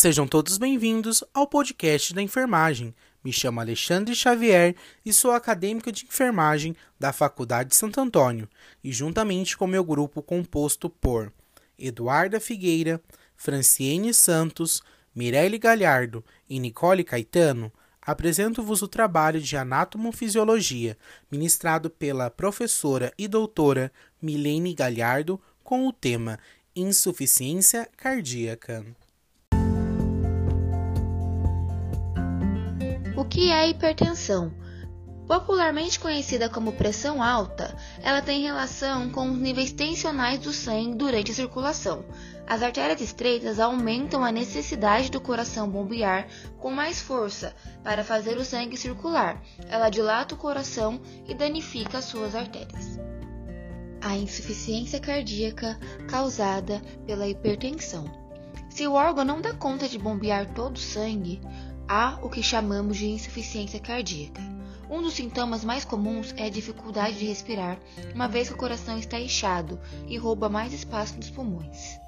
Sejam todos bem-vindos ao podcast da enfermagem. Me chamo Alexandre Xavier e sou acadêmico de enfermagem da Faculdade de Santo Antônio, e juntamente com meu grupo composto por Eduarda Figueira, Franciene Santos, Mirelle Galhardo e Nicole Caetano, apresento-vos o trabalho de Anatomofisiologia, ministrado pela professora e doutora Milene Galhardo, com o tema Insuficiência Cardíaca. O que é hipertensão? Popularmente conhecida como pressão alta, ela tem relação com os níveis tensionais do sangue durante a circulação. As artérias estreitas aumentam a necessidade do coração bombear com mais força para fazer o sangue circular. Ela dilata o coração e danifica as suas artérias. A insuficiência cardíaca causada pela hipertensão. Se o órgão não dá conta de bombear todo o sangue, há o que chamamos de insuficiência cardíaca. Um dos sintomas mais comuns é a dificuldade de respirar, uma vez que o coração está inchado e rouba mais espaço nos pulmões.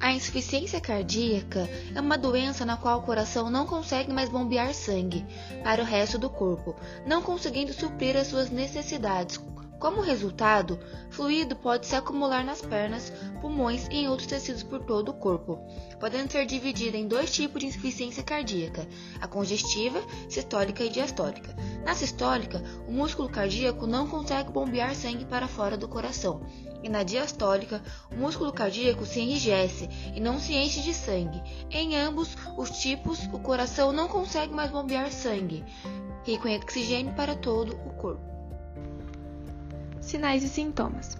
A insuficiência cardíaca é uma doença na qual o coração não consegue mais bombear sangue para o resto do corpo, não conseguindo suprir as suas necessidades. Como resultado, fluido pode se acumular nas pernas, pulmões e em outros tecidos por todo o corpo, podendo ser dividida em dois tipos de insuficiência cardíaca: a congestiva, sistólica e diastólica. Na sistólica, o músculo cardíaco não consegue bombear sangue para fora do coração, e na diastólica, o músculo cardíaco se enrijece e não se enche de sangue. Em ambos os tipos, o coração não consegue mais bombear sangue, rico em oxigênio para todo o corpo. Sinais e sintomas.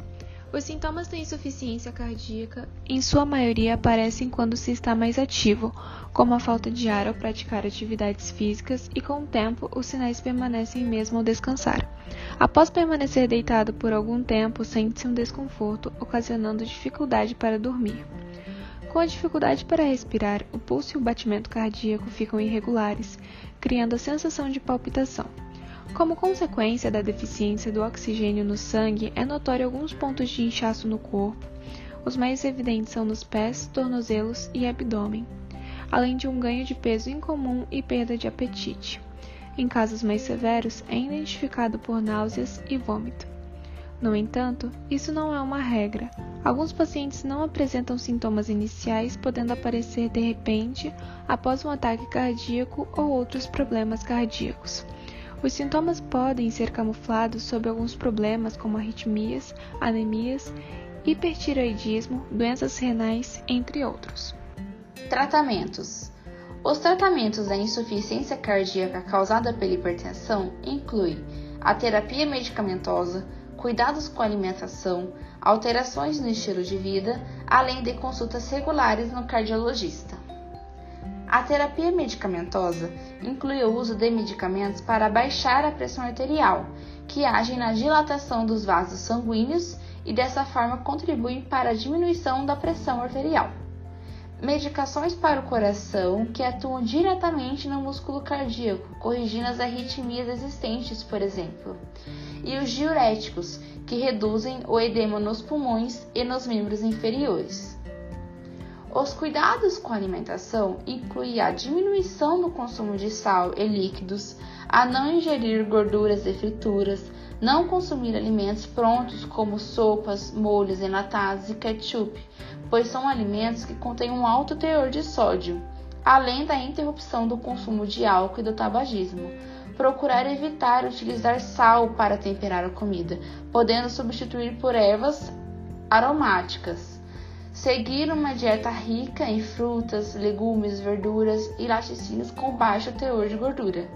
Os sintomas da insuficiência cardíaca, em sua maioria, aparecem quando se está mais ativo, como a falta de ar ao praticar atividades físicas, e com o tempo os sinais permanecem mesmo ao descansar. Após permanecer deitado por algum tempo, sente-se um desconforto, ocasionando dificuldade para dormir. Com a dificuldade para respirar, o pulso e o batimento cardíaco ficam irregulares, criando a sensação de palpitação. Como consequência da deficiência do oxigênio no sangue, é notório alguns pontos de inchaço no corpo. Os mais evidentes são nos pés, tornozelos e abdômen, além de um ganho de peso incomum e perda de apetite. Em casos mais severos, é identificado por náuseas e vômito. No entanto, isso não é uma regra. Alguns pacientes não apresentam sintomas iniciais, podendo aparecer de repente após um ataque cardíaco ou outros problemas cardíacos. Os sintomas podem ser camuflados sob alguns problemas como arritmias, anemias, hipertiroidismo, doenças renais, entre outros. Tratamentos: Os tratamentos da insuficiência cardíaca causada pela hipertensão incluem a terapia medicamentosa, cuidados com alimentação, alterações no estilo de vida, além de consultas regulares no cardiologista. A terapia medicamentosa inclui o uso de medicamentos para baixar a pressão arterial, que agem na dilatação dos vasos sanguíneos e dessa forma contribuem para a diminuição da pressão arterial. Medicações para o coração que atuam diretamente no músculo cardíaco, corrigindo as arritmias existentes, por exemplo. E os diuréticos, que reduzem o edema nos pulmões e nos membros inferiores. Os cuidados com a alimentação incluem a diminuição do consumo de sal e líquidos, a não ingerir gorduras e frituras, não consumir alimentos prontos como sopas, molhos enlatados e ketchup, pois são alimentos que contêm um alto teor de sódio, além da interrupção do consumo de álcool e do tabagismo. Procurar evitar utilizar sal para temperar a comida, podendo substituir por ervas aromáticas. Seguir uma dieta rica em frutas, legumes, verduras e laticínios com baixo teor de gordura.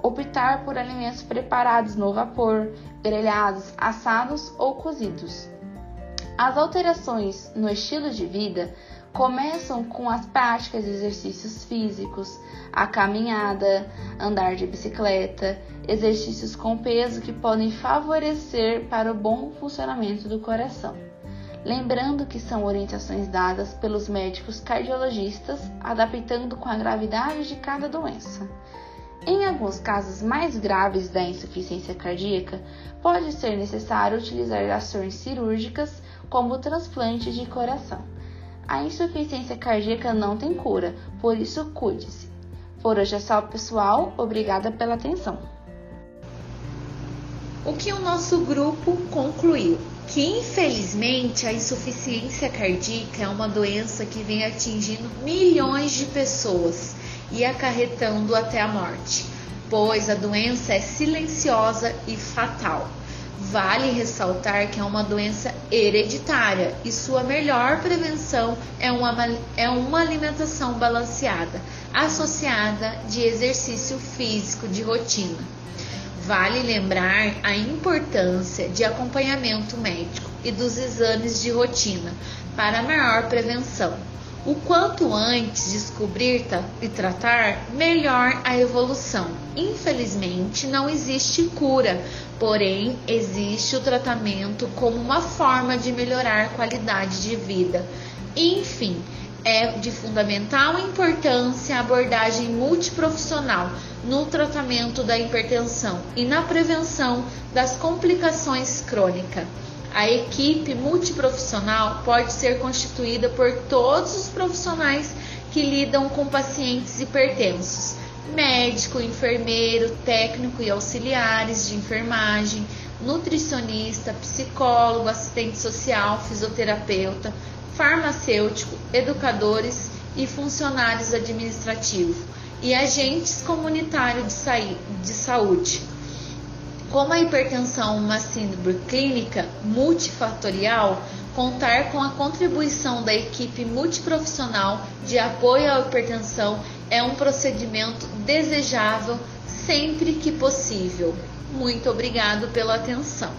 Optar por alimentos preparados no vapor, grelhados, assados ou cozidos. As alterações no estilo de vida começam com as práticas de exercícios físicos, a caminhada, andar de bicicleta, exercícios com peso que podem favorecer para o bom funcionamento do coração lembrando que são orientações dadas pelos médicos cardiologistas, adaptando com a gravidade de cada doença. Em alguns casos mais graves da insuficiência cardíaca, pode ser necessário utilizar ações cirúrgicas, como o transplante de coração. A insuficiência cardíaca não tem cura, por isso cuide-se. Por hoje é só, pessoal. Obrigada pela atenção. O que o nosso grupo concluiu? Que infelizmente a insuficiência cardíaca é uma doença que vem atingindo milhões de pessoas e acarretando até a morte, pois a doença é silenciosa e fatal. Vale ressaltar que é uma doença hereditária e sua melhor prevenção é uma, é uma alimentação balanceada, associada de exercício físico de rotina. Vale lembrar a importância de acompanhamento médico e dos exames de rotina para maior prevenção. O quanto antes descobrir e tratar, melhor a evolução. Infelizmente, não existe cura, porém, existe o tratamento como uma forma de melhorar a qualidade de vida. Enfim, é de fundamental importância a abordagem multiprofissional no tratamento da hipertensão e na prevenção das complicações crônicas. A equipe multiprofissional pode ser constituída por todos os profissionais que lidam com pacientes hipertensos: médico, enfermeiro, técnico e auxiliares de enfermagem, nutricionista, psicólogo, assistente social, fisioterapeuta, farmacêutico, educadores e funcionários administrativos e agentes comunitários de saúde como a hipertensão uma síndrome clínica multifatorial, contar com a contribuição da equipe multiprofissional de apoio à hipertensão é um procedimento desejável sempre que possível. Muito obrigado pela atenção.